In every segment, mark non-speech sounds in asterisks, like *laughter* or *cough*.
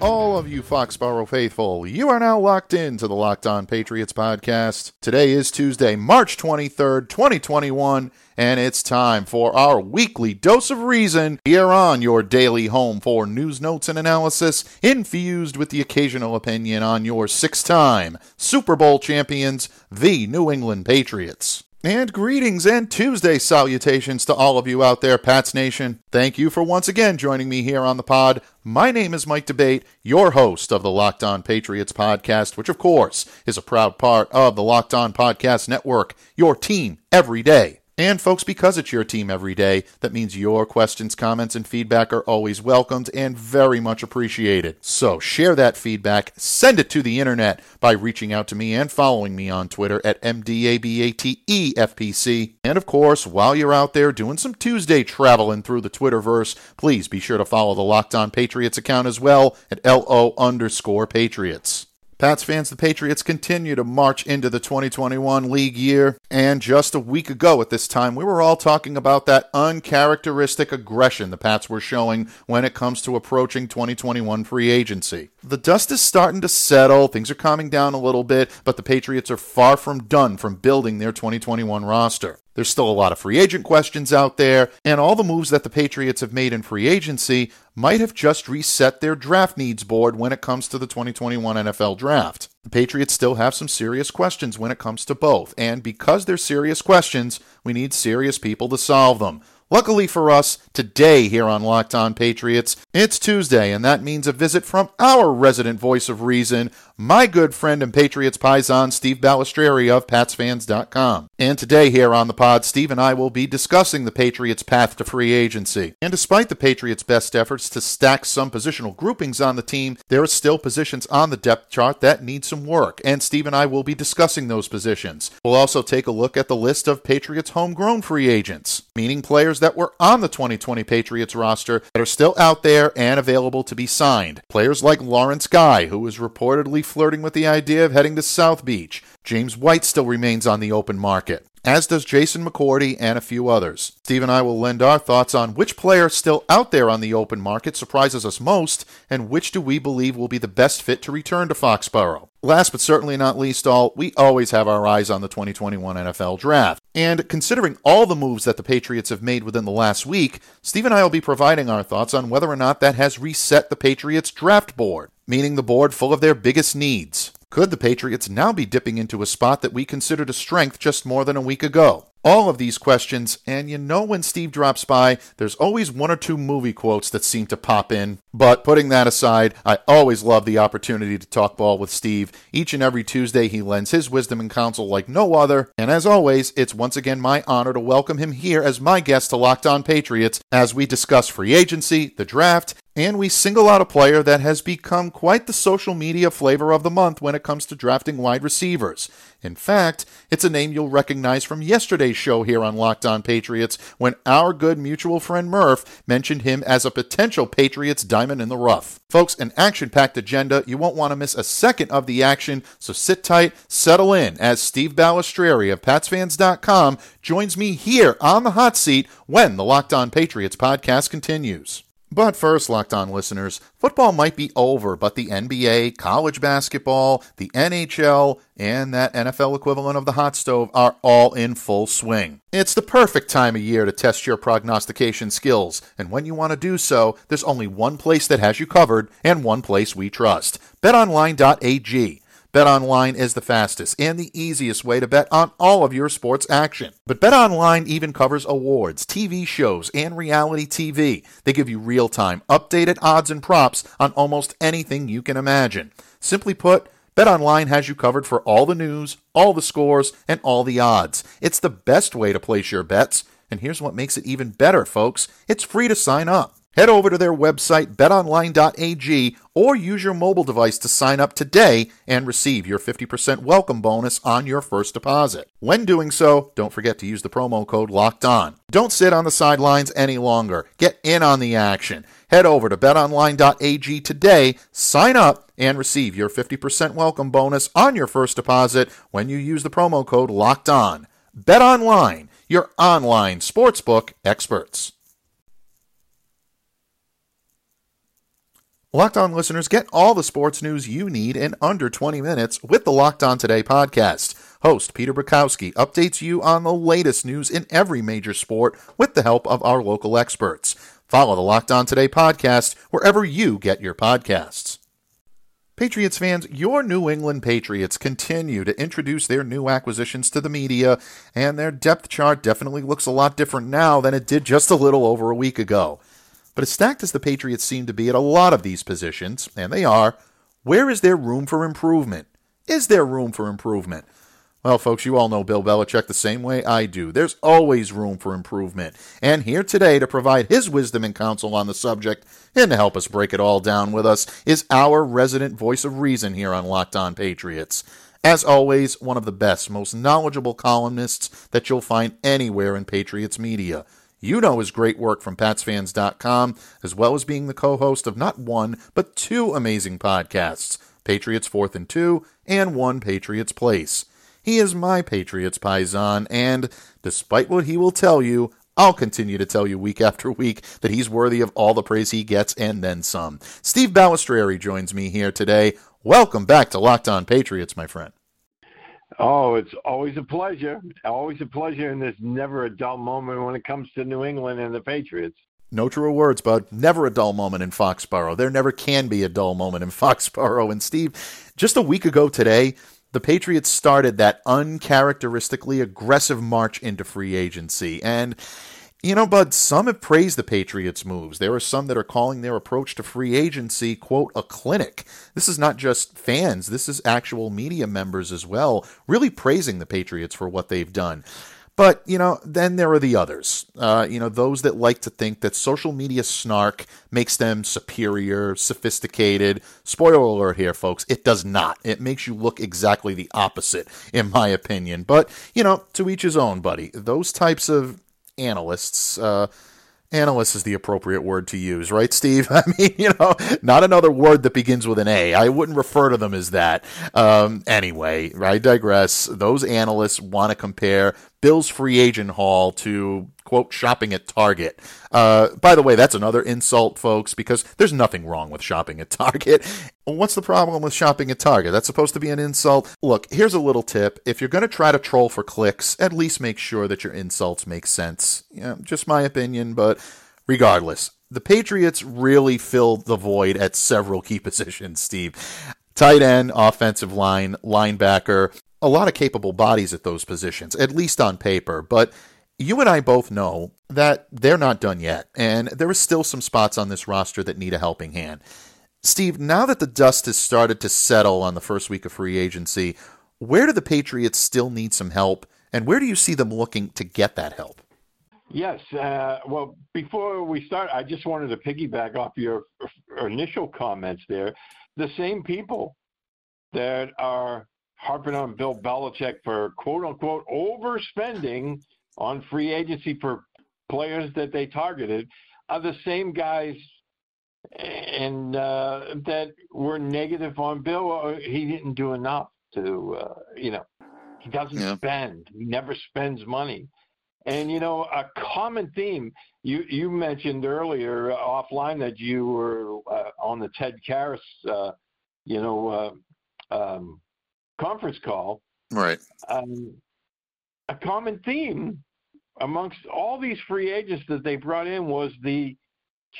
All of you Foxborough faithful. You are now locked in to the Locked On Patriots podcast. Today is Tuesday, March 23rd, 2021, and it's time for our weekly dose of reason here on your daily home for news, notes, and analysis, infused with the occasional opinion on your six time Super Bowl champions, the New England Patriots. And greetings and Tuesday salutations to all of you out there, Pats Nation. Thank you for once again joining me here on the pod. My name is Mike D'Abate, your host of the Locked On Patriots podcast, which of course is a proud part of the Locked On Podcast Network, your team every day. And folks, because it's your team every day, that means your questions, comments, and feedback are always welcomed and very much appreciated. So share that feedback, send it to the internet by reaching out to me and following me on Twitter at MDABATEFPC. And of course, while you're out there doing some Tuesday traveling through the Twitterverse, please be sure to follow the Locked On Patriots account as well at LO underscore Patriots. Pats fans, the Patriots continue to march into the 2021 league year. And just a week ago at this time, we were all talking about that uncharacteristic aggression the Pats were showing when it comes to approaching 2021 free agency. The dust is starting to settle, things are calming down a little bit, but the Patriots are far from done from building their 2021 roster. There's still a lot of free agent questions out there, and all the moves that the Patriots have made in free agency might have just reset their draft needs board when it comes to the 2021 NFL draft. The Patriots still have some serious questions when it comes to both, and because they're serious questions, we need serious people to solve them. Luckily for us, today here on Locked On Patriots, it's Tuesday, and that means a visit from our resident voice of reason, my good friend and Patriots Paisan, Steve Balestrieri of PatsFans.com. And today here on the pod, Steve and I will be discussing the Patriots' path to free agency. And despite the Patriots' best efforts to stack some positional groupings on the team, there are still positions on the depth chart that need some work, and Steve and I will be discussing those positions. We'll also take a look at the list of Patriots' homegrown free agents, meaning players that were on the 2020 Patriots roster that are still out there and available to be signed. Players like Lawrence Guy, who is reportedly flirting with the idea of heading to South Beach. James White still remains on the open market, as does Jason McCourty and a few others. Steve and I will lend our thoughts on which player still out there on the open market surprises us most, and which do we believe will be the best fit to return to Foxborough. Last but certainly not least all, we always have our eyes on the 2021 NFL Draft. And considering all the moves that the Patriots have made within the last week, Steve and I will be providing our thoughts on whether or not that has reset the Patriots draft board, meaning the board full of their biggest needs. Could the Patriots now be dipping into a spot that we considered a strength just more than a week ago? All of these questions, and you know when Steve drops by, there's always one or two movie quotes that seem to pop in. But putting that aside, I always love the opportunity to talk ball with Steve. Each and every Tuesday, he lends his wisdom and counsel like no other. And as always, it's once again my honor to welcome him here as my guest to Locked On Patriots as we discuss free agency, the draft, and we single out a player that has become quite the social media flavor of the month when it comes to drafting wide receivers. In fact, it's a name you'll recognize from yesterday's show here on Locked On Patriots when our good mutual friend Murph mentioned him as a potential Patriots diamond in the rough. Folks, an action packed agenda. You won't want to miss a second of the action, so sit tight, settle in as Steve Balestrieri of PatsFans.com joins me here on the hot seat when the Locked On Patriots podcast continues. But first, Locked On listeners, football might be over, but the NBA, college basketball, the NHL, and that NFL equivalent of the hot stove are all in full swing. It's the perfect time of year to test your prognostication skills, and when you want to do so, there's only one place that has you covered and one place we trust betonline.ag. BetOnline is the fastest and the easiest way to bet on all of your sports action. But BetOnline even covers awards, TV shows, and reality TV. They give you real-time, updated odds and props on almost anything you can imagine. Simply put, BetOnline has you covered for all the news, all the scores, and all the odds. It's the best way to place your bets. And here's what makes it even better, folks. It's free to sign up. Head over to their website, betonline.ag, or use your mobile device to sign up today and receive your 50% welcome bonus on your first deposit. When doing so, don't forget to use the promo code LOCKED ON. Don't sit on the sidelines any longer. Get in on the action. Head over to betonline.ag today, sign up, and receive your 50% welcome bonus on your first deposit when you use the promo code LOCKED ON. BetOnline, your online sportsbook experts. Locked On listeners get all the sports news you need in under 20 minutes with the Locked On Today podcast. Host Peter Bukowski updates you on the latest news in every major sport with the help of our local experts. Follow the Locked On Today podcast wherever you get your podcasts. Patriots fans, your New England Patriots continue to introduce their new acquisitions to the media, and their depth chart definitely looks a lot different now than it did just a little over a week ago. But as stacked as the Patriots seem to be at a lot of these positions, and they are, where is there room for improvement? Is there room for improvement? Well, folks, you all know Bill Belichick the same way I do. There's always room for improvement. And here today to provide his wisdom and counsel on the subject and to help us break it all down with us is our resident voice of reason here on Locked On Patriots. As always, one of the best, most knowledgeable columnists that you'll find anywhere in Patriots media. You know his great work from PatsFans.com, as well as being the co host of not one, but two amazing podcasts Patriots Fourth and Two and One Patriots Place. He is my Patriots Paisan, and despite what he will tell you, I'll continue to tell you week after week that he's worthy of all the praise he gets and then some. Steve Balestrieri joins me here today. Welcome back to Locked On Patriots, my friend. Oh, it's always a pleasure. Always a pleasure, and there's never a dull moment when it comes to New England and the Patriots. No truer words, bud. Never a dull moment in Foxborough. There never can be a dull moment in *laughs* Foxborough. And Steve, just a week ago today, the Patriots started that uncharacteristically aggressive march into free agency. And you know, Bud, some have praised the Patriots' moves. There are some that are calling their approach to free agency, quote, a clinic. This is not just fans, this is actual media members as well, really praising the Patriots for what they've done. But, you know, then there are the others. Uh, you know, those that like to think that social media snark makes them superior, sophisticated. Spoiler alert here, folks. It does not. It makes you look exactly the opposite, in my opinion. But, you know, to each his own, buddy. Those types of analysts. Uh, analyst is the appropriate word to use, right, Steve? *laughs* I mean, you know, not another word that begins with an A. I wouldn't refer to them as that. Um, anyway, I digress. Those analysts want to compare Bill's free agent haul to quote shopping at Target. Uh, by the way, that's another insult, folks, because there's nothing wrong with shopping at *laughs* Target. What's the problem with shopping at Target? That's supposed to be an insult. Look, here's a little tip. If you're going to try to troll for clicks, at least make sure that your insults make sense. Yeah, just my opinion, but regardless, the Patriots really filled the void at several key *laughs* positions, Steve. Tight end, offensive line, linebacker, a lot of capable bodies at those positions, at least on paper. But you and I both know that they're not done yet, and there are still some spots on this roster that need a helping hand. Steve, now that the dust has started to settle on the first week of free agency, where do the Patriots still need some help, and where do you see them looking to get that help? Yes. Uh, well, before we start, I just wanted to piggyback off your initial comments there. The same people that are harping on Bill Belichick for quote unquote overspending on free agency for players that they targeted are the same guys and uh, that were negative on Bill. He didn't do enough to, uh, you know, he doesn't yeah. spend. He never spends money. And you know, a common theme you you mentioned earlier offline that you were uh, on the Ted Karras, uh, you know, uh, um, conference call. Right. Um, a common theme amongst all these free agents that they brought in was the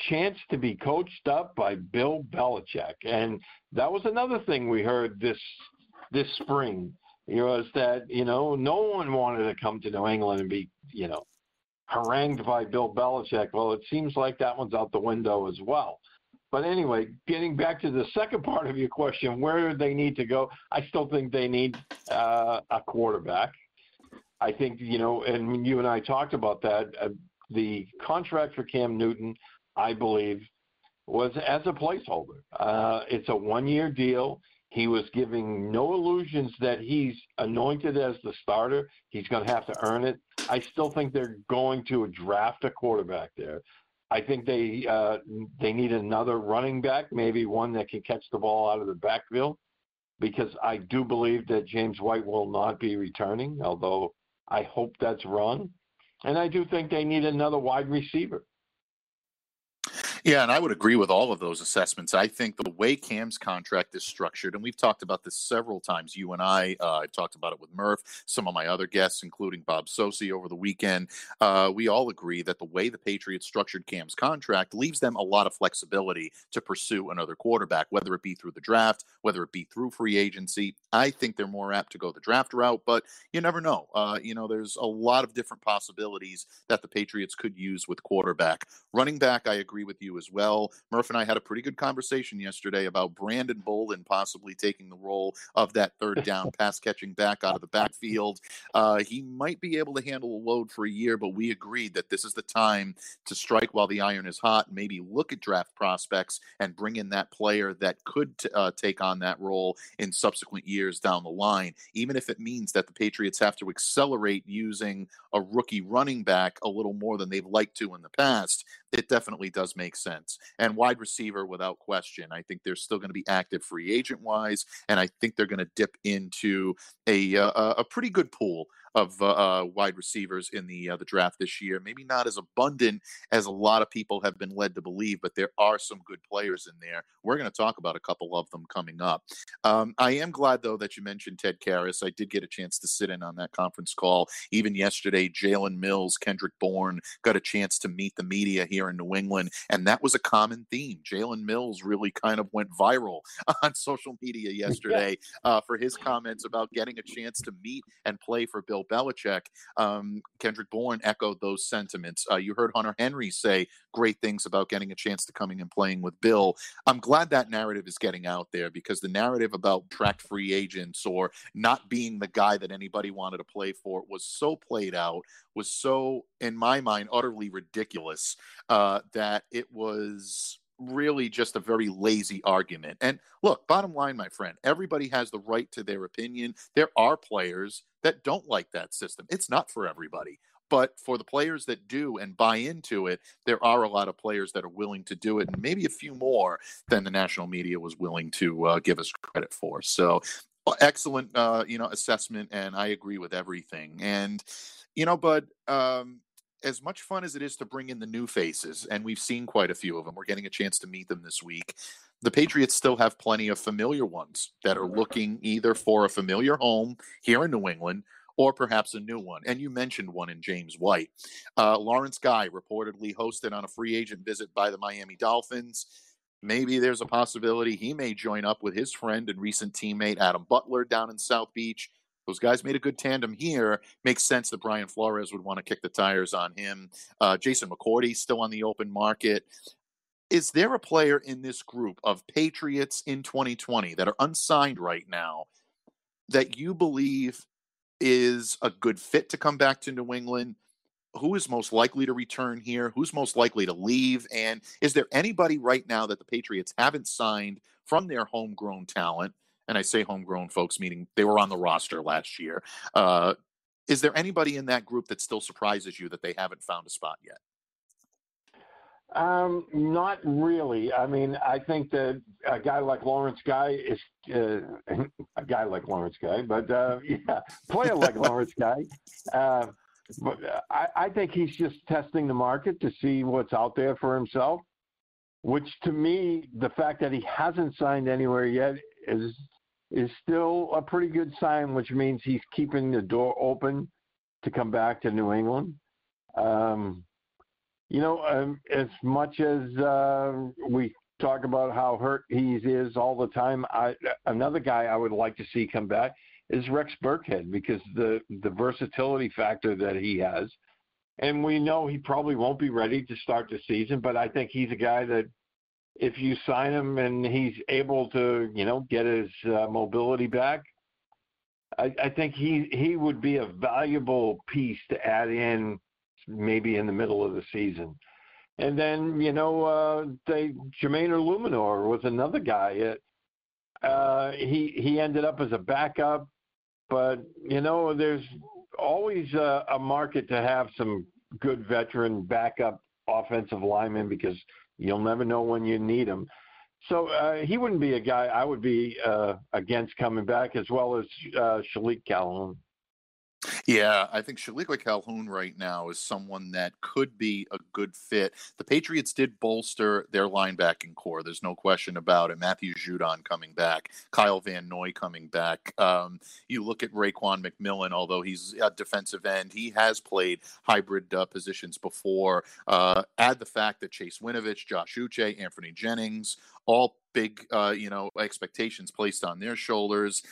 chance to be coached up by Bill Belichick, and that was another thing we heard this this spring. It was that you know no one wanted to come to New England and be you know harangued by Bill Belichick. Well, it seems like that one's out the window as well. But anyway, getting back to the second part of your question, where they need to go? I still think they need uh, a quarterback. I think you know, and you and I talked about that. Uh, the contract for Cam Newton I believe, was as a placeholder. Uh, it's a one-year deal. He was giving no illusions that he's anointed as the starter. He's going to have to earn it. I still think they're going to draft a quarterback there. I think they uh, they need another running back, maybe one that can catch the ball out of the backfield, because I do believe that James White will not be returning. Although I hope that's wrong, and I do think they need another wide receiver. Yeah, and I would agree with all of those assessments. I think the way Cam's contract is structured, and we've talked about this several times, you and I, uh, I've talked about it with Murph, some of my other guests, including Bob Socci over the weekend. Uh, we all agree that the way the Patriots structured Cam's contract leaves them a lot of flexibility to pursue another quarterback, whether it be through the draft, whether it be through free agency. I think they're more apt to go the draft route, but you never know. Uh, you know, there's a lot of different possibilities that the Patriots could use with quarterback. Running back, I agree with you as well. Murph and I had a pretty good conversation yesterday about Brandon Bolden possibly taking the role of that third down *laughs* pass catching back out of the backfield. Uh, he might be able to handle a load for a year, but we agreed that this is the time to strike while the iron is hot, maybe look at draft prospects and bring in that player that could t- uh, take on that role in subsequent years down the line, even if it means that the Patriots have to accelerate using a rookie running back a little more than they've liked to in the past. It definitely does make sense. And wide receiver, without question, I think they're still going to be active free agent wise, and I think they're going to dip into a uh, a pretty good pool of uh, uh, wide receivers in the uh, the draft this year. Maybe not as abundant as a lot of people have been led to believe, but there are some good players in there. We're going to talk about a couple of them coming up. Um, I am glad though that you mentioned Ted Karras. I did get a chance to sit in on that conference call. Even yesterday, Jalen Mills, Kendrick Bourne got a chance to meet the media here in New England, and that was a common theme. Jalen Mills really kind of went viral *laughs* on social media *laughs* yesterday uh, for his comments about getting a chance to meet and play for Bill Belichick, um, Kendrick Bourne echoed those sentiments. Uh, you heard Hunter Henry say great things about getting a chance to coming and playing with Bill. I'm glad that narrative is getting out there because the narrative about tracked free agents or not being the guy that anybody wanted to play for was so played out, was so, in my mind, utterly ridiculous uh, that it was really just a very lazy argument. And look, bottom line, my friend, everybody has the right to their opinion. There are players that don't like that system. It's not for everybody. But for the players that do and buy into it, there are a lot of players that are willing to do it, and maybe a few more than the national media was willing to uh, give us credit for. So, excellent, uh, you know, assessment, and I agree with everything. And you know, but um, as much fun as it is to bring in the new faces, and we've seen quite a few of them, we're getting a chance to meet them this week. The Patriots still have plenty of familiar ones that are looking either for a familiar home here in New England or perhaps a new one. And you mentioned one in James White. Uh, Lawrence Guy reportedly hosted on a free agent visit by the Miami Dolphins. Maybe there's a possibility he may join up with his friend and recent teammate Adam Butler down in South Beach those guys made a good tandem here. Makes sense that Brian Flores would want to kick the tires on him. Uh, Jason McCourty still on the open market. Is there a player in this group of Patriots in 2020 that are unsigned right now that you believe is a good fit to come back to New England? Who is most likely to return here? Who's most likely to leave? And is there anybody right now that the Patriots haven't signed from their homegrown talent and I say homegrown folks, meaning they were on the roster last year. Uh, is there anybody in that group that still surprises you that they haven't found a spot yet? Um, not really. I mean, I think that a guy like Lawrence Guy is uh, *laughs* a guy like Lawrence Guy, but uh, *laughs* yeah, player like Lawrence Guy. Uh, but I, I think he's just testing the market to see what's out there for himself. Which to me, the fact that he hasn't signed anywhere yet is is still a pretty good sign, which means he's keeping the door open to come back to New England. Um, you know, um, as much as uh, we talk about how hurt he is all the time, I, another guy I would like to see come back is Rex Burkhead because the the versatility factor that he has, and we know he probably won't be ready to start the season, but I think he's a guy that if you sign him and he's able to, you know, get his uh, mobility back, I, I think he he would be a valuable piece to add in maybe in the middle of the season. And then you know uh, they Jermaine Eluemunor was another guy. It, Uh, he he ended up as a backup, but you know there's always a, a market to have some good veteran backup offensive linemen because you'll never know when you need them. So uh, he wouldn't be a guy I would be uh, against coming back, as well as uh, Shilique Calhoun. Yeah, I think Shilique Calhoun right now is someone that could be a good fit. The Patriots did bolster their linebacking corps. There's no question about it. Matthew Judon coming back, Kyle Van Noy coming back. Um, you look at Raekwon McMillan, although he's a defensive end, he has played hybrid uh, positions before. Uh, add the fact that Chase Winovich, Josh Uche, Anthony Jennings, all big, uh, you know, expectations placed on their shoulders.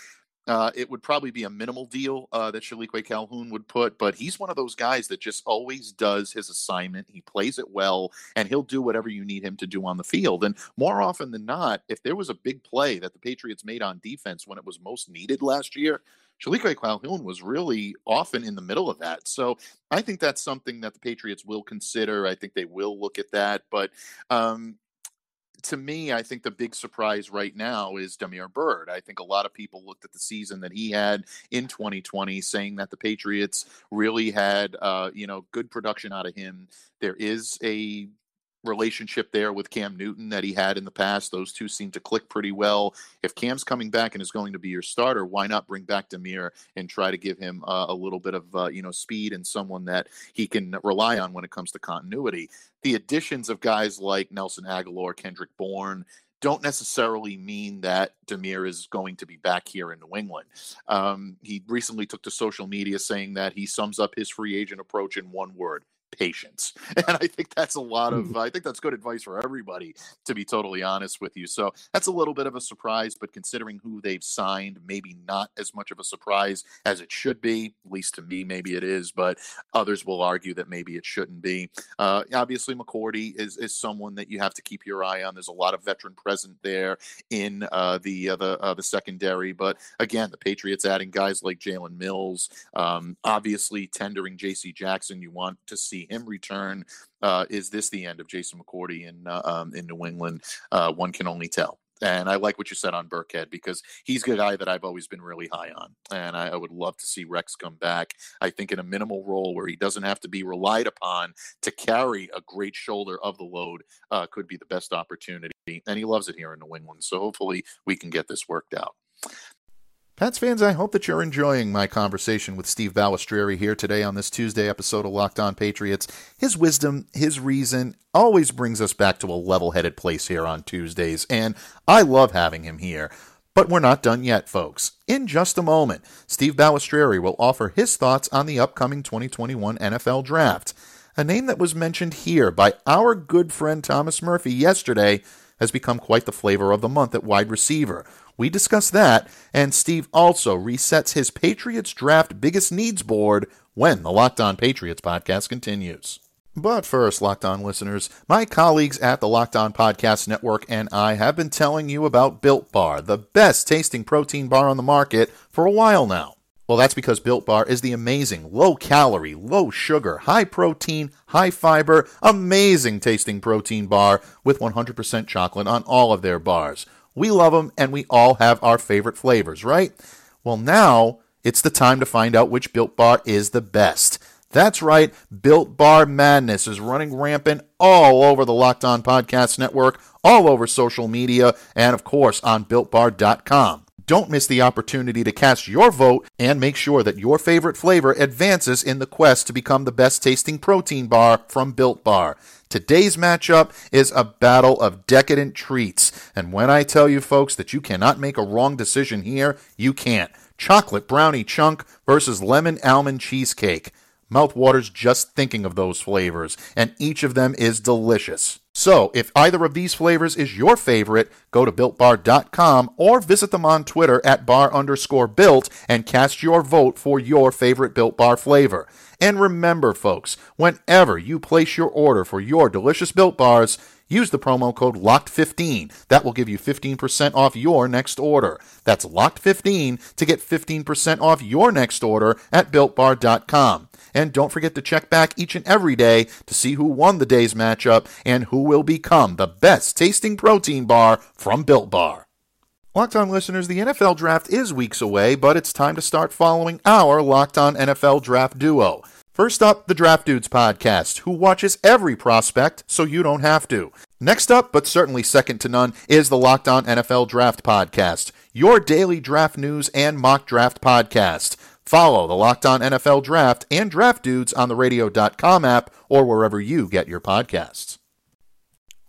Uh, it would probably be a minimal deal uh, that Shilique Calhoun would put, but he's one of those guys that just always does his assignment. He plays it well, and he'll do whatever you need him to do on the field. And more often than not, if there was a big play that the Patriots made on defense when it was most needed last year, Shilique Calhoun was really often in the middle of that. So I think that's something that the Patriots will consider. I think they will look at that. But um, to me, I think the big surprise right now is Damiere Byrd. I think a lot of people looked at the season that he had in 2020, saying that the Patriots really had, uh, you know, good production out of him. There is a relationship there with Cam Newton that he had in the past. Those two seem to click pretty well. If Cam's coming back and is going to be your starter, why not bring back Damiere and try to give him uh, a little bit of uh, you know speed and someone that he can rely on when it comes to continuity. The additions of guys like Nelson Agholor, Kendrick Bourne, don't necessarily mean that Damiere is going to be back here in New England. Um, he recently took to social media saying that he sums up his free agent approach in one word patience. *laughs* And I think that's a lot of, mm. I think that's good advice for everybody, to be totally honest with you. So that's a little bit of a surprise, but considering who they've signed, maybe not as much of a surprise as it should be. At least to me, maybe it is, but others will argue that maybe it shouldn't be. Uh, obviously, McCourty is, is someone that you have to keep your eye on. There's a lot of veteran present there in uh, the, uh, the, uh, the secondary. But again, the Patriots adding guys like Jalen Mills, um, obviously tendering J.C. Jackson. You want to see him return. Uh, is this the end of Jason McCourty in uh, um, in New England? Uh, one can only tell. And I like what you said on Burkhead because he's a guy that I've always been really high on. And I, I, would love to see Rex come back. I think in a minimal role where he doesn't have to be relied upon to carry a great shoulder of the load uh, could be the best opportunity. And he loves it here in New England. So hopefully we can get this worked out. Pats fans, I hope that you're enjoying my conversation with Steve Balestrieri here today on this Tuesday episode of Locked On Patriots. His wisdom, his reason always brings us back to a level headed place here on Tuesdays, and I love having him here. But we're not done yet, folks. In just a moment, Steve Balestrieri will offer his thoughts on the upcoming 2021 NFL Draft. A name that was mentioned here by our good friend Thomas Murphy yesterday has become quite the flavor of the month at wide receiver. We discuss that, and Steve also resets his Patriots draft biggest needs board when the Locked On Patriots podcast continues. But first, Locked On listeners, my colleagues at the Locked On Podcast Network and I have been telling you about Built Bar, the best tasting protein bar on the market, for a while now. Well, that's because Built Bar is the amazing, low calorie, low sugar, high protein, high fiber, amazing tasting protein bar with 100% chocolate on all of their bars. We love them, and we all have our favorite flavors, right? Well, now it's the time to find out which Built Bar is the best. That's right, Built Bar Madness is running rampant all over the Locked On Podcast Network, all over social media, and of course on BuiltBar.com. Don't miss the opportunity to cast your vote and make sure that your favorite flavor advances in the quest to become the best tasting protein bar from Built Bar. Today's matchup is a battle of decadent treats. And when I tell you, folks, that you cannot make a wrong decision here, you can't. Chocolate brownie chunk versus lemon almond cheesecake. Mouth waters just thinking of those flavors, and each of them is delicious. So, if either of these flavors is your favorite, go to builtbar.com or visit them on Twitter at bar underscore built and cast your vote for your favorite Built Bar flavor. And remember, folks, whenever you place your order for your delicious Built Bars, Use the promo code LOCKED15. That will give you 15% off your next order. That's LOCKED15 to get 15% off your next order at BuiltBar.com. And don't forget to check back each and every day to see who won the day's matchup and who will become the best tasting protein bar from Built Bar. Locked On listeners, the NFL draft is weeks away, but it's time to start following our Locked On NFL draft duo. First up, the Draft Dudes podcast, who watches every prospect so you don't have to. Next up, but certainly second to none, is the Locked On NFL Draft podcast, your daily draft news and mock draft podcast. Follow the Locked On NFL Draft and Draft Dudes on the radio.com app or wherever you get your podcasts.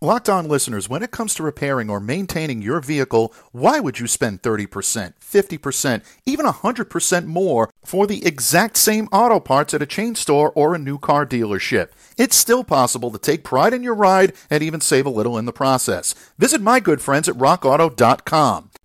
Locked on listeners, when it comes to repairing or maintaining your vehicle, why would you spend 30%, 50%, even 100% more for the exact same auto parts at a chain store or a new car dealership? It's still possible to take pride in your ride and even save a little in the process. Visit my good friends at rockauto.com.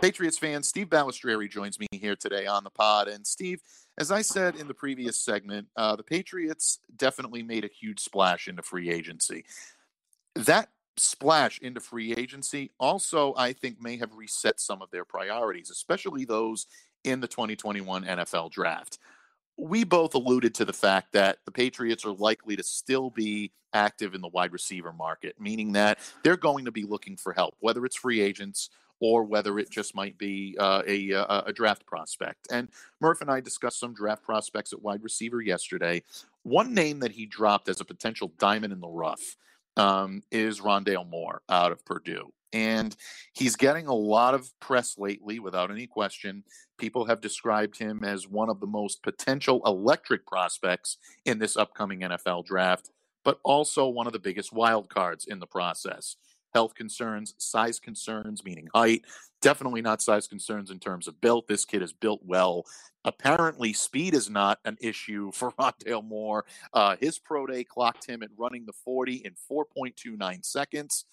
Patriots fan Steve Balestrieri joins me here today on the pod. And Steve, as I said in the previous segment, uh, the Patriots definitely made a huge splash into free agency. That splash into free agency also, I think, may have reset some of their priorities, especially those in the 2021 NFL draft. We both alluded to the fact that the Patriots are likely to still be active in the wide receiver market, meaning that they're going to be looking for help, whether it's free agents or whether it just might be uh, a, a, a draft prospect. And Murph and I discussed some draft prospects at wide receiver yesterday. One name that he dropped as a potential diamond in the rough um, is Rondale Moore out of Purdue. And he's getting a lot of press lately, without any question. People have described him as one of the most potential electric prospects in this upcoming NFL draft, but also one of the biggest wild cards in the process health concerns, size concerns, meaning height. Definitely not size concerns in terms of built. This kid is built well. Apparently, speed is not an issue *laughs* for Rondale Moore. Uh, his pro day clocked him at running the 40 in 4.29 seconds.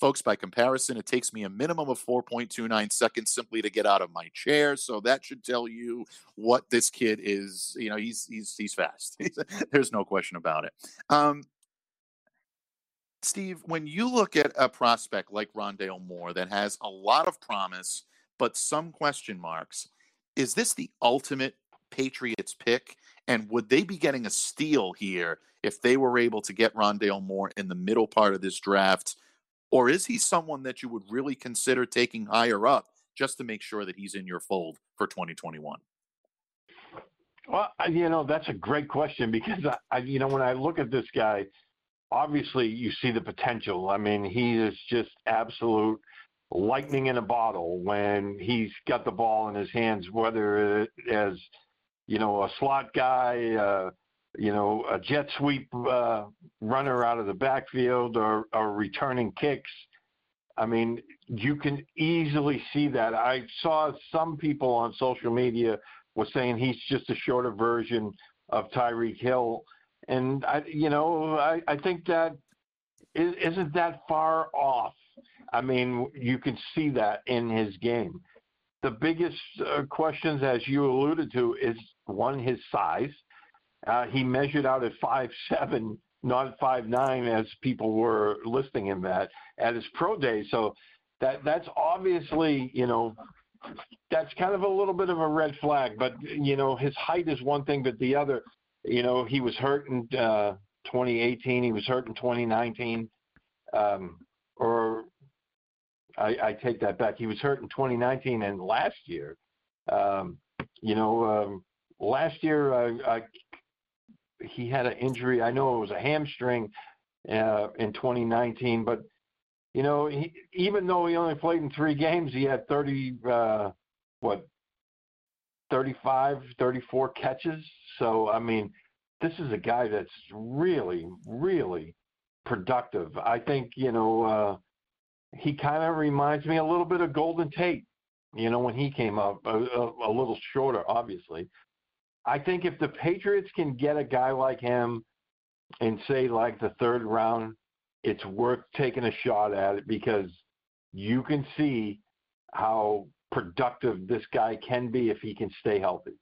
Folks, by comparison, it takes me a minimum of 4.29 seconds simply to get out of my chair. So that should tell you what this kid is. You know, he's he's he's fast. *laughs* There's no question about it. Um, Steve, when you look at a prospect like Rondale Moore that has a lot of promise, but some question marks, is this the ultimate Patriots pick? And would they be getting a steal here if they were able to get Rondale Moore in the middle part of this draft? Or is he someone that you would really consider taking higher up just to make sure that he's in your fold for 2021? Well, you know, that's a great question because I, I you know, when I look at this guy, obviously you see the potential. I mean, he is just absolute lightning in a bottle when he's got the ball in his hands, whether it as you know a slot guy, uh, you know a jet sweep uh, runner out of the backfield, or, or returning kicks. I mean, you can easily see that. I saw some people on social media was saying he's just a shorter version of Tyreek Hill and I, you know, I, I think that isn't that far off. I mean, you can see that in his game. The biggest uh, questions, as you alluded to, is one his size. Uh, he measured out at five seven, not five nine, as people were listing him at at his pro day. So that that's obviously, you know, that's kind of a little bit of a red flag. But you know, his height is one thing, but the other you know, he was hurt in uh, 2018. He was hurt in 2019. Um, or I, I take that back. He was hurt in 2019 and last year. Um, you know, um, last year I, I, he had an injury. I know it was a hamstring uh, in 2019, but you know, he, even though he only played in three games, he had 30, uh, what, 35, 34 catches. So, I mean, this is a guy that's really, really productive. I think, you know, uh, he kind of reminds me a little bit of Golden Tate, you know, when he came up, a, a, a little shorter, obviously. I think if the Patriots can get a guy like him in, say, like the third round, it's worth taking a shot at it because you can see how productive this guy can be if he can stay healthy.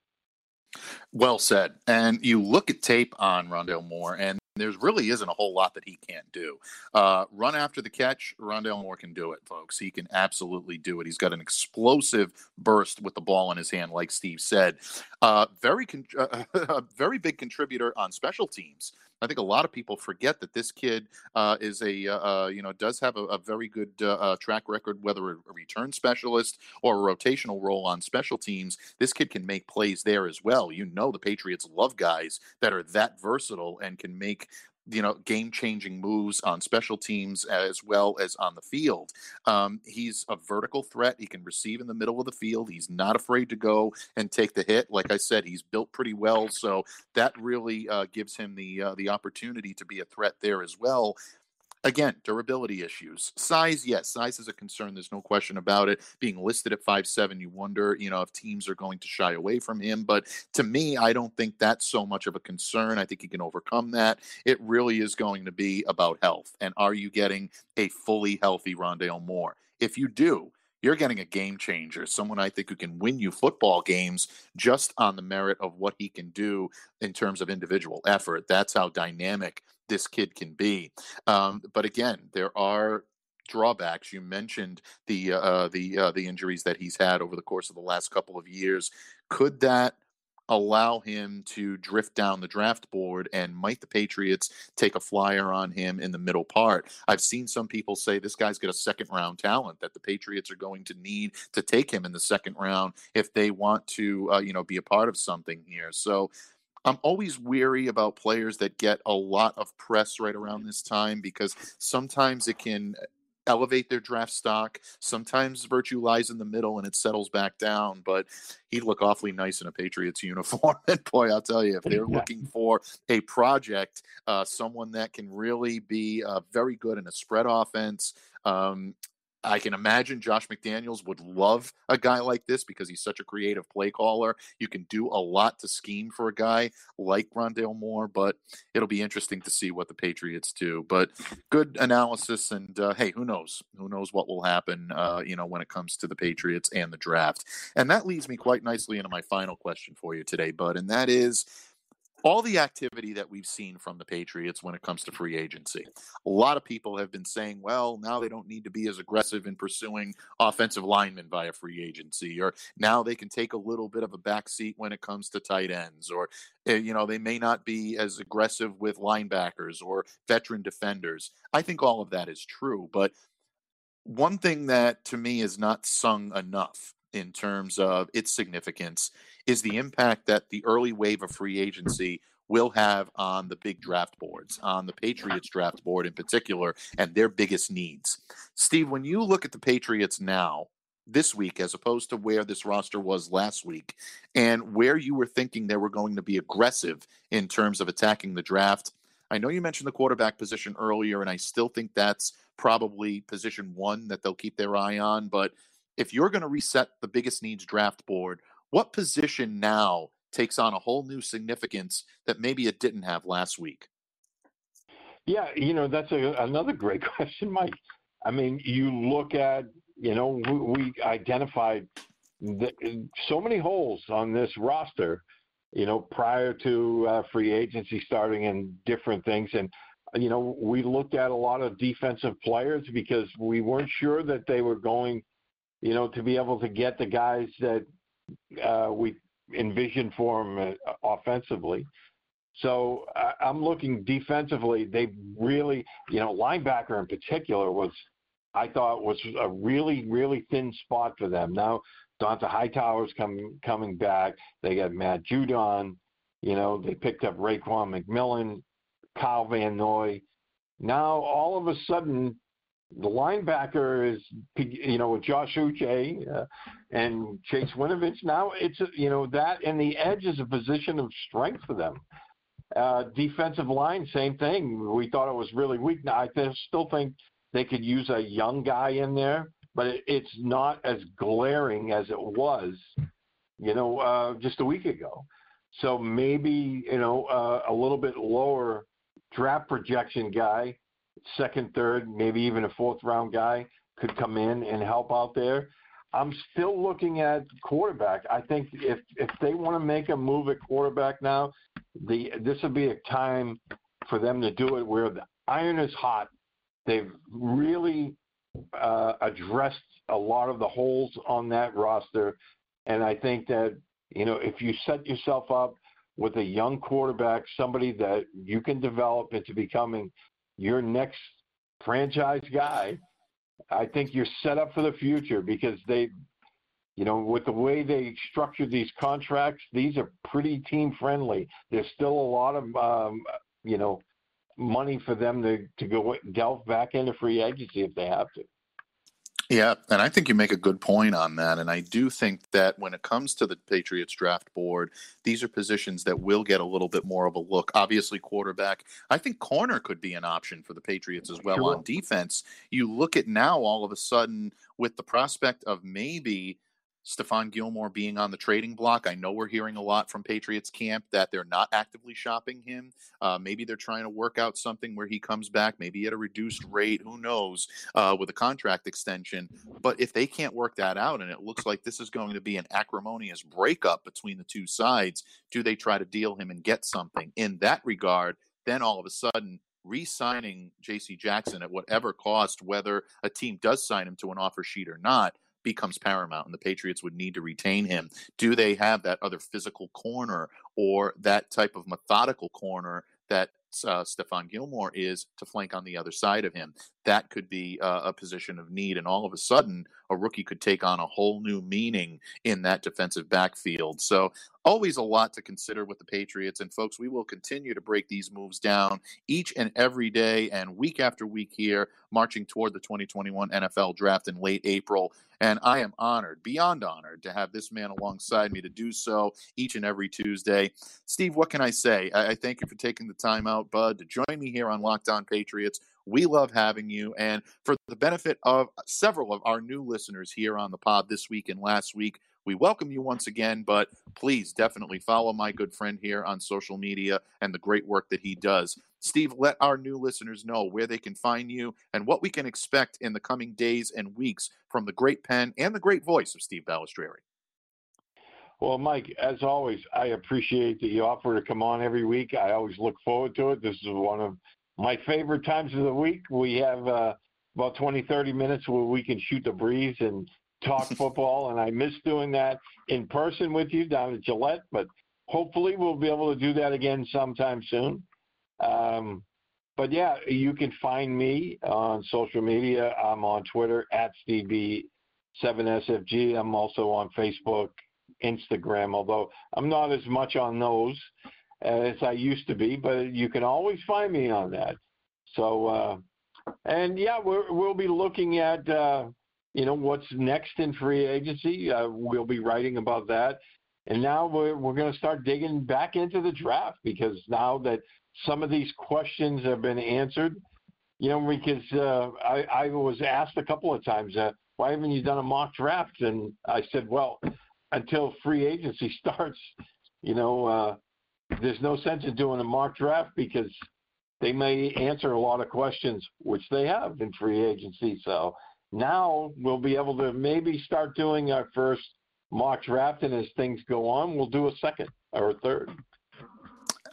Well said. And you look at tape on Rondale Moore, and there really isn't a whole lot that he can't do. Uh, run after the catch, Rondale Moore can do it, folks. He can absolutely do it. He's got an explosive burst with the ball in his hand, like Steve said. Uh, very, con- *laughs* uh, very big contributor on special teams. I think a lot of people forget that this kid uh, is a uh, uh you know does have a, a very good uh, uh, track record, whether a return specialist or a rotational role on special teams. This kid can make plays there as well. You know the Patriots love guys that are that versatile and can make you know, game changing moves on special teams as well as on the field. Um, he's a vertical threat. He can receive in the middle of the field. He's not afraid to go and take the hit. Like I said, he's built pretty well, so that really uh, gives him the uh, the opportunity to be a threat there as well. Again, durability issues. Size, yes, size is a concern. There's no question about it. Being listed at five seven, you wonder, you know, if teams are going to shy away from him. But to me, I don't think that's so much of a concern. I think he can overcome that. It really is going to be about health. And are you getting a fully healthy Rondale Moore? If you do, you're getting a game changer, someone I think who can win you football games just on the merit of what he can do in terms of individual effort. That's how dynamic this kid can be. Um, but again, there are drawbacks. You mentioned the uh, the uh, the injuries that he's had over the course of the last couple of years. Could that allow him to drift down the draft board and might the Patriots take a flyer on him in the middle part? I've seen some people say this guy's got a second round talent that the Patriots are going to need to take him in the second round if they want to uh, you know be a part of something here. So I'm always weary about players that get a lot of press right around this time because sometimes it can elevate their draft stock. Sometimes virtue lies in the middle and it settles back down. But he'd look awfully nice in a Patriots *laughs* uniform. and boy, I'll tell you, if they're looking for a project, uh, someone that can really be uh, very good in a spread offense, um, I can imagine Josh McDaniels would love a guy like this because he's such a creative play caller. You can do a lot to scheme for a guy like Rondale Moore, but it'll be interesting to see what the Patriots do. But good analysis, and uh, hey, who knows? Who knows what will happen? Uh, you know, when it comes to the Patriots and the draft. And that leads me quite nicely into my final question for you today, Bud, and that is all the activity that we've seen from the Patriots when it comes to free agency. A lot of people have been saying, well, now they don't need to be as aggressive in pursuing offensive linemen via free agency, or now they can take a little bit of a backseat when it comes to tight ends, or, eh, you know, they may not be as aggressive with linebackers or veteran defenders. I think all of that is true. But one thing that to me is not sung enough in terms of its significance is the impact that the early wave of free agency will have on the big draft boards, on the Patriots draft board in particular, and their biggest needs. Steve, when you look at the Patriots now, this week, as opposed to where this roster was last week, and where you were thinking they were going to be aggressive in terms of attacking the draft. I know you mentioned the quarterback position earlier, and I still think that's probably position one that they'll keep their eye on. But if you're going to reset the biggest needs draft board, what position now takes on a whole new significance that maybe it didn't have last week? Yeah, you know, that's a, another great *laughs* question, Mike. I mean, you look at, you know, we, we identified the, so many holes on this roster, you know, prior to uh, free agency starting and different things. And, you know, we looked at a lot of defensive players because we weren't sure that they were going, you know, to be able to get the guys that uh, we envisioned for him uh, offensively. So I'm looking defensively. They really, you know, linebacker in particular was, I thought was a really, really thin spot for them. Now Dont'a Hightower's coming coming back. They got Matt Judon. You know, they picked up Raekwon McMillan, Kyle Van Noy. Now all of a sudden, the linebacker is, you know, with Josh Uche uh, and Chase Winovich. Now it's, you know, that and the edge is a position of strength for them. Uh, defensive line, same thing. We thought it was really weak. Now I still think they could use a young guy in there, but it, it's not as glaring as it was, you know, uh, just a week ago. So maybe you know uh, a little bit lower draft projection guy, second, third, maybe even a fourth round guy could come in and help out there. I'm still looking at quarterback. I think if if they want to make a move at quarterback now, the this would be a time for them to do it where the iron is hot. They've really uh, addressed a lot of the holes on that roster, and I think that you know if you set yourself up with a young quarterback, somebody that you can develop into becoming your next franchise guy, I think you're set up for the future because they, you know, with the way they structure these contracts, these are pretty team friendly. There's still a lot of, um, you know, money for them to, to go delve back into free agency if they have to. Yeah, and I think you make a good point on that. And I do think that when it comes to the Patriots draft board, these are positions that will get a little bit more of a look. Obviously, quarterback. I think corner could be an option for the Patriots as well sure. on defense. You look at now all of a sudden with the prospect of maybe Stephon Gilmore being on the trading block. I know we're hearing a lot from Patriots camp that they're not actively shopping him. Uh, maybe they're trying to work out something where he comes back, maybe at a reduced rate. Who knows? Uh, with a contract extension. But if they can't work that out, and it looks like this is going to be an acrimonious breakup between the two sides, do they try to deal him and get something? In that regard, then all of a sudden re-signing J.C. Jackson at whatever cost, whether a team does sign him to an offer sheet or not, becomes paramount, and the Patriots would need to retain him. Do they have that other physical corner or that type of methodical corner that uh, Stephon Gilmore is to flank on the other side of him. That could be uh, a position of need, and all of a sudden, a rookie could take on a whole new meaning in that defensive backfield. So, always a lot to consider with the Patriots. And, folks, we will continue to break these moves down each and every day and week after week here, marching toward the 2021 NFL draft in late April. And I am honored, beyond honored, to have this man alongside me to do so each and every Tuesday. Steve, what can I say? I, I thank you for taking the time out, bud, to join me here on Locked On Patriots. We love having you. And for the benefit of several of our new listeners here on the pod this week and last week, we welcome you once again, but please definitely follow my good friend here on social media and the great work that he does. Steve, let our new listeners know where they can find you and what we can expect in the coming days and weeks from the great pen and the great voice of Steve Balestrieri. Well, Mike, as always, I appreciate that you offer to come on every week. I always look forward to it. This is one of my favorite times of the week. We have uh, about 20, 30 minutes where we can shoot the breeze and talk *laughs* football, and I miss doing that in person with you down at Gillette, but hopefully we'll be able to do that again sometime soon. Um, but yeah, you can find me on social media. I'm on Twitter at SteveB7SFG. I'm also on Facebook, Instagram, although I'm not as much on those as I used to be, but you can always find me on that. So, uh, and yeah, we will be looking at, uh, you know, what's next in free agency. Uh, we'll be writing about that. And now we're, we're going to start digging back into the draft because now that some of these questions have been answered, you know, because uh, I, I was asked a couple of times, uh, why haven't you done a mock draft? And I said, well, until free agency *laughs* starts, you know, uh, there's no sense in doing a mock draft because they may answer a lot of questions, which they have in free agency. So now we'll be able to maybe start doing our first mock draft, and as things go on, we'll do a second or a third.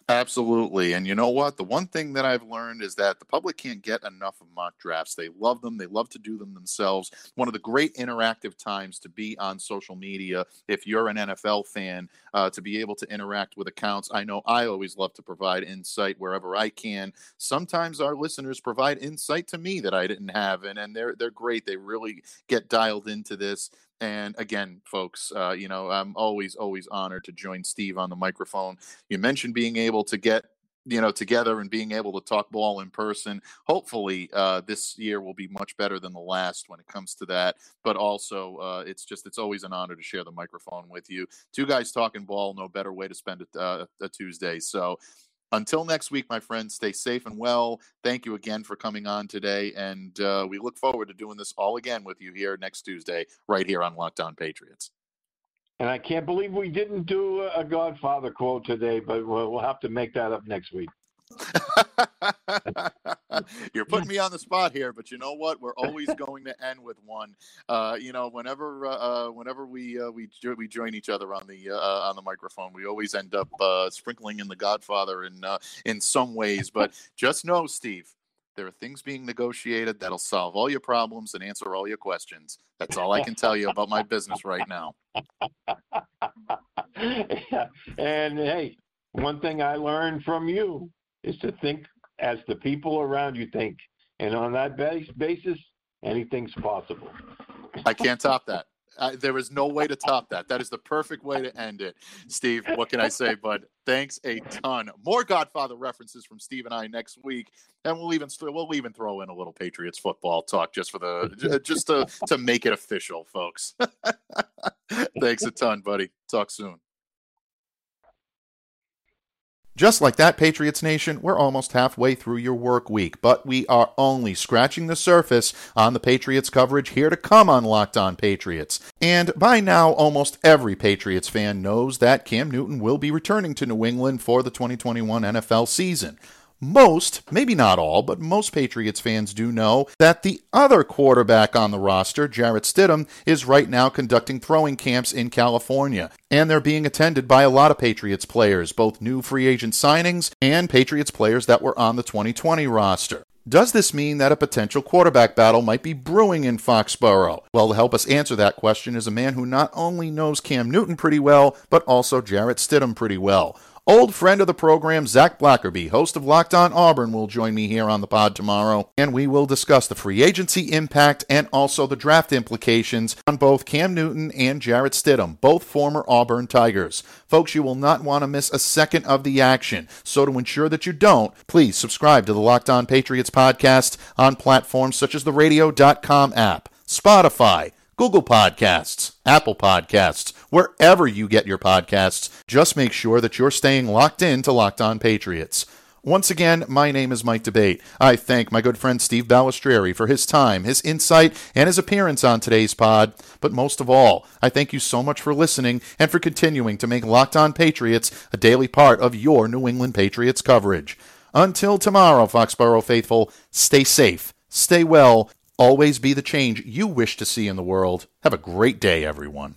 Absolutely. And you know what? The one thing that I've learned is that the public can't get enough of mock drafts. They love them, they love to do them themselves. One of the great interactive times to be on social media, if you're an NFL fan, uh, to be able to interact with accounts. I know I always love to provide insight wherever I can. Sometimes our listeners provide insight to me that I didn't have, and, and they're, they're great. They really get dialed into this. And again, folks, uh, you know, I'm always, always honored to join Steve on the microphone. You mentioned being able to get you know together and being able to talk ball in person. Hopefully uh, this year will be much better than the last when it comes to that. But also uh, it's just it's always an honor to share the microphone with you. Two guys talking ball no better way to spend a, uh, a tuesday. So until next week, my friends, stay safe and well. Thank you again for coming on today. And uh, we look forward to doing this all again with you here next Tuesday, right here on Locked On Patriots. And I can't believe we didn't do a Godfather quote today, but we'll have to make that up next week. *laughs* You're putting me on the spot here, but you know what? We're always going to end with one. Uh, you know, whenever uh, uh whenever we uh, we we join each other on the uh, on the microphone, we always end up uh, sprinkling in the Godfather in in some ways. But just know, Steve, there are things being negotiated that'll solve all your problems and answer all your questions. That's all I can tell you about my business right now. *laughs* and hey, one thing I learned from you is to think as the people around you think. And on that base, basis, anything's possible. I can't top that. Uh, there is no way to top that. That is the perfect way to end it. Steve, what can I say, bud? Thanks a ton. More Godfather references from Steve and I next week, and we'll even we'll even throw in a little Patriots football talk just for the just to to make it official, folks. *laughs* Thanks a ton, buddy. Talk soon. Just like that, Patriots Nation, we're almost halfway through your work week, but we are only scratching the surface on the Patriots coverage here to come on Locked On Patriots. And by now, almost every Patriots fan knows that Cam Newton will be returning to New England for the 2021 NFL season most, maybe not all, but most Patriots fans do know that the other quarterback on the roster, Jarrett Stidham, is right now conducting throwing camps in California. And they're being attended by a lot of Patriots players, both new free agent signings and Patriots players that were on the 2020 roster. Does this mean that a potential quarterback battle might be brewing in Foxborough? Well, to help us answer that question is a man who not only knows Cam Newton pretty well, but also Jarrett Stidham pretty well. Old friend of the program, Zach Blackerby, host of Locked On Auburn, will join me here on the pod tomorrow, and we will discuss the free agency impact and also the draft implications on both Cam Newton and Jarrett Stidham, both former Auburn Tigers. Folks, you will not want to miss a second of the action. So to ensure that you don't, please subscribe to the Locked On Patriots podcast on platforms such as the radio.com app, Spotify, Google Podcasts, Apple Podcasts, wherever you get your podcasts. Just make sure that you're staying locked in to Locked On Patriots. Once again, my name is Mike D'Abate. I thank my good friend Steve Balestrieri for his time, his insight, and his appearance on today's pod. But most of all, I thank you so much for listening and for continuing to make Locked On Patriots a daily part of your New England Patriots coverage. Until tomorrow, Foxborough faithful, stay safe, stay well, Always be the change you wish to see in the world. Have a great day, everyone.